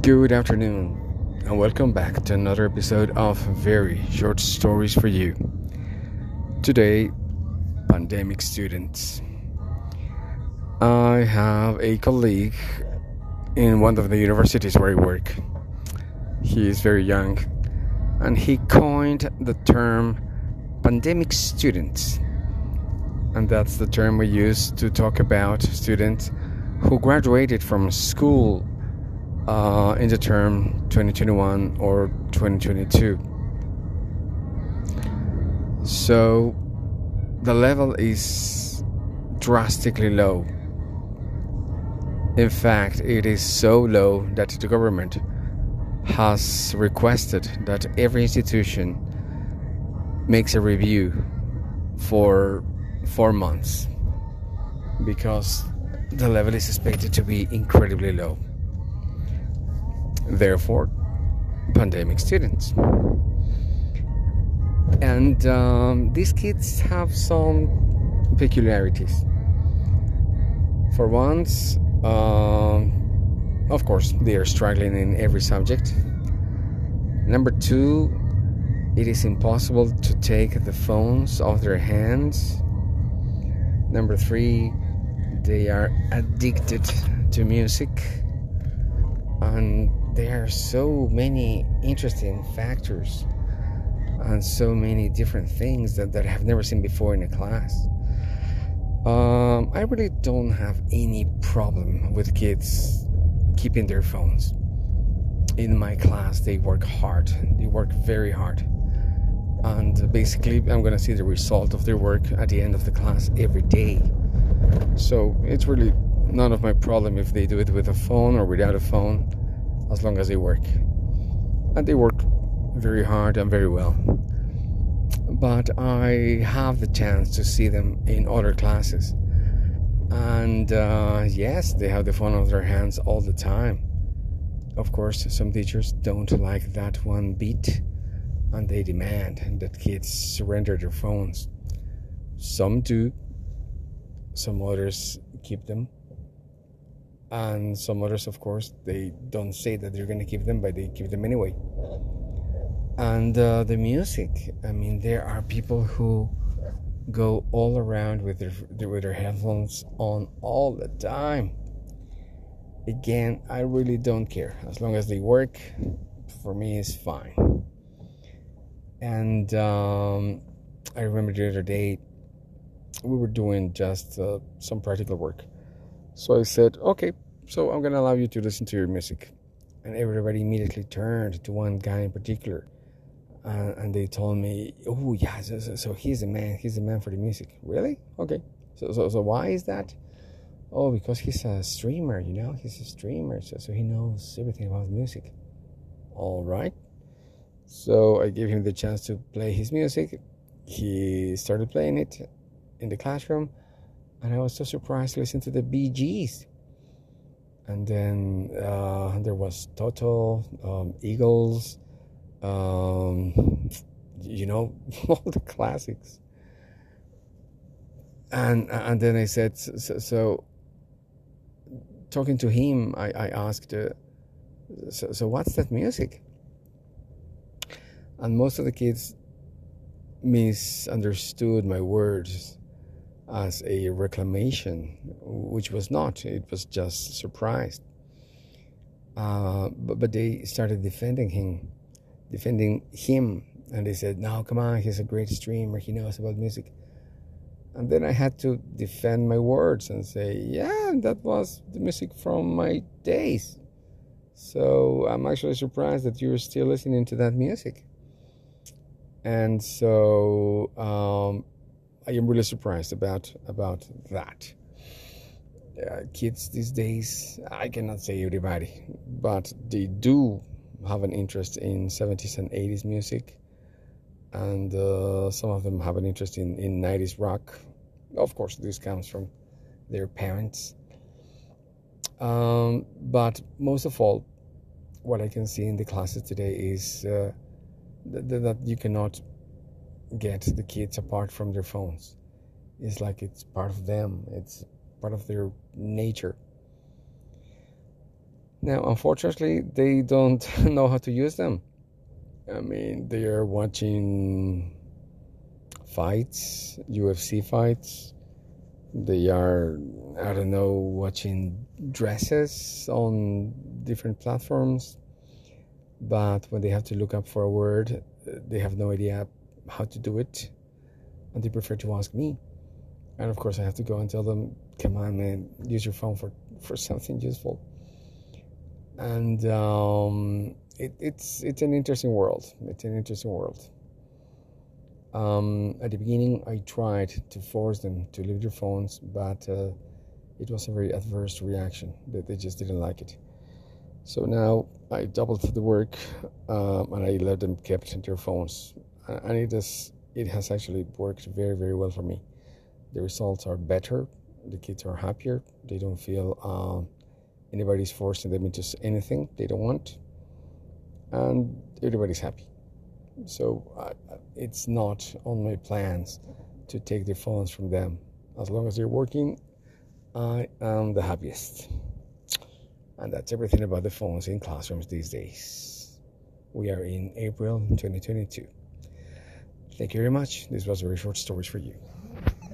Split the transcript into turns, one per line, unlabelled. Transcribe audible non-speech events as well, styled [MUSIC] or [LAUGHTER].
Good afternoon, and welcome back to another episode of Very Short Stories for You. Today, pandemic students. I have a colleague in one of the universities where I work. He is very young, and he coined the term pandemic students. And that's the term we use to talk about students who graduated from school uh, in the term 2021 or 2022. So the level is drastically low. In fact, it is so low that the government has requested that every institution makes a review for four months because the level is expected to be incredibly low. Therefore, pandemic students. And um, these kids have some peculiarities. For once, uh, of course, they are struggling in every subject. Number two, it is impossible to take the phones off their hands. Number three, they are addicted to music. And there are so many interesting factors and so many different things that, that I have never seen before in a class. Um, I really don't have any problem with kids keeping their phones. In my class, they work hard, they work very hard. And basically, I'm going to see the result of their work at the end of the class every day. So it's really none of my problem if they do it with a phone or without a phone, as long as they work. And they work very hard and very well. But I have the chance to see them in other classes. And uh, yes, they have the phone on their hands all the time. Of course, some teachers don't like that one bit and they demand that kids surrender their phones. Some do, some others keep them, and some others, of course, they don't say that they're going to keep them, but they keep them anyway. And uh, the music, I mean, there are people who go all around with their with their headphones on all the time. Again, I really don't care as long as they work. For me, it's fine. And um, I remember the other day we were doing just uh, some practical work. So I said, okay, so I'm gonna allow you to listen to your music. And everybody immediately turned to one guy in particular. Uh, and they told me, oh, yeah, so, so, so, he's the man, he's the man for the music. Really? Okay. So, so, so why is that? Oh, because he's a streamer, you know, he's a streamer, so, so he knows everything about music. All right. So I gave him the chance to play his music. He started playing it in the classroom, and I was so surprised to listen to the Bee Gees. And then uh, there was Toto, um, Eagles, um, you know, [LAUGHS] all the classics. And and then I said, so, so talking to him, I, I asked, uh, so, so what's that music? And most of the kids misunderstood my words as a reclamation, which was not. It was just surprised. Uh, but, but they started defending him, defending him, and they said, "No, come on, he's a great streamer. He knows about music." And then I had to defend my words and say, "Yeah, that was the music from my days." So I'm actually surprised that you're still listening to that music. And so um, I am really surprised about about that. Uh, kids these days, I cannot say everybody, but they do have an interest in 70s and 80s music, and uh, some of them have an interest in, in 90s rock. Of course, this comes from their parents. Um, but most of all, what I can see in the classes today is uh, that, that you cannot get the kids apart from their phones. It's like it's part of them, it's part of their nature. Now, unfortunately, they don't [LAUGHS] know how to use them. I mean, they are watching fights, UFC fights. They are, I don't know, watching dresses on different platforms. But when they have to look up for a word, they have no idea how to do it. And they prefer to ask me. And of course, I have to go and tell them, come on, man, use your phone for, for something useful. And um, it, it's, it's an interesting world. It's an interesting world. Um, at the beginning, I tried to force them to leave their phones, but uh, it was a very adverse reaction. That they just didn't like it. So now I doubled the work, um, and I let them keep their phones, and it has it has actually worked very very well for me. The results are better. The kids are happier. They don't feel uh, anybody's forcing them into anything they don't want, and everybody's happy. So uh, it's not on my plans to take the phones from them. As long as they're working, I am the happiest. And that's everything about the phones in classrooms these days. We are in April 2022. Thank you very much. This was a very short stories for you.